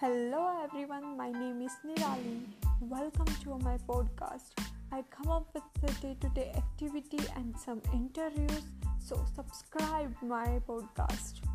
Hello everyone, my name is Nirali. Welcome to my podcast. I come up with the day-to-day activity and some interviews, so subscribe my podcast.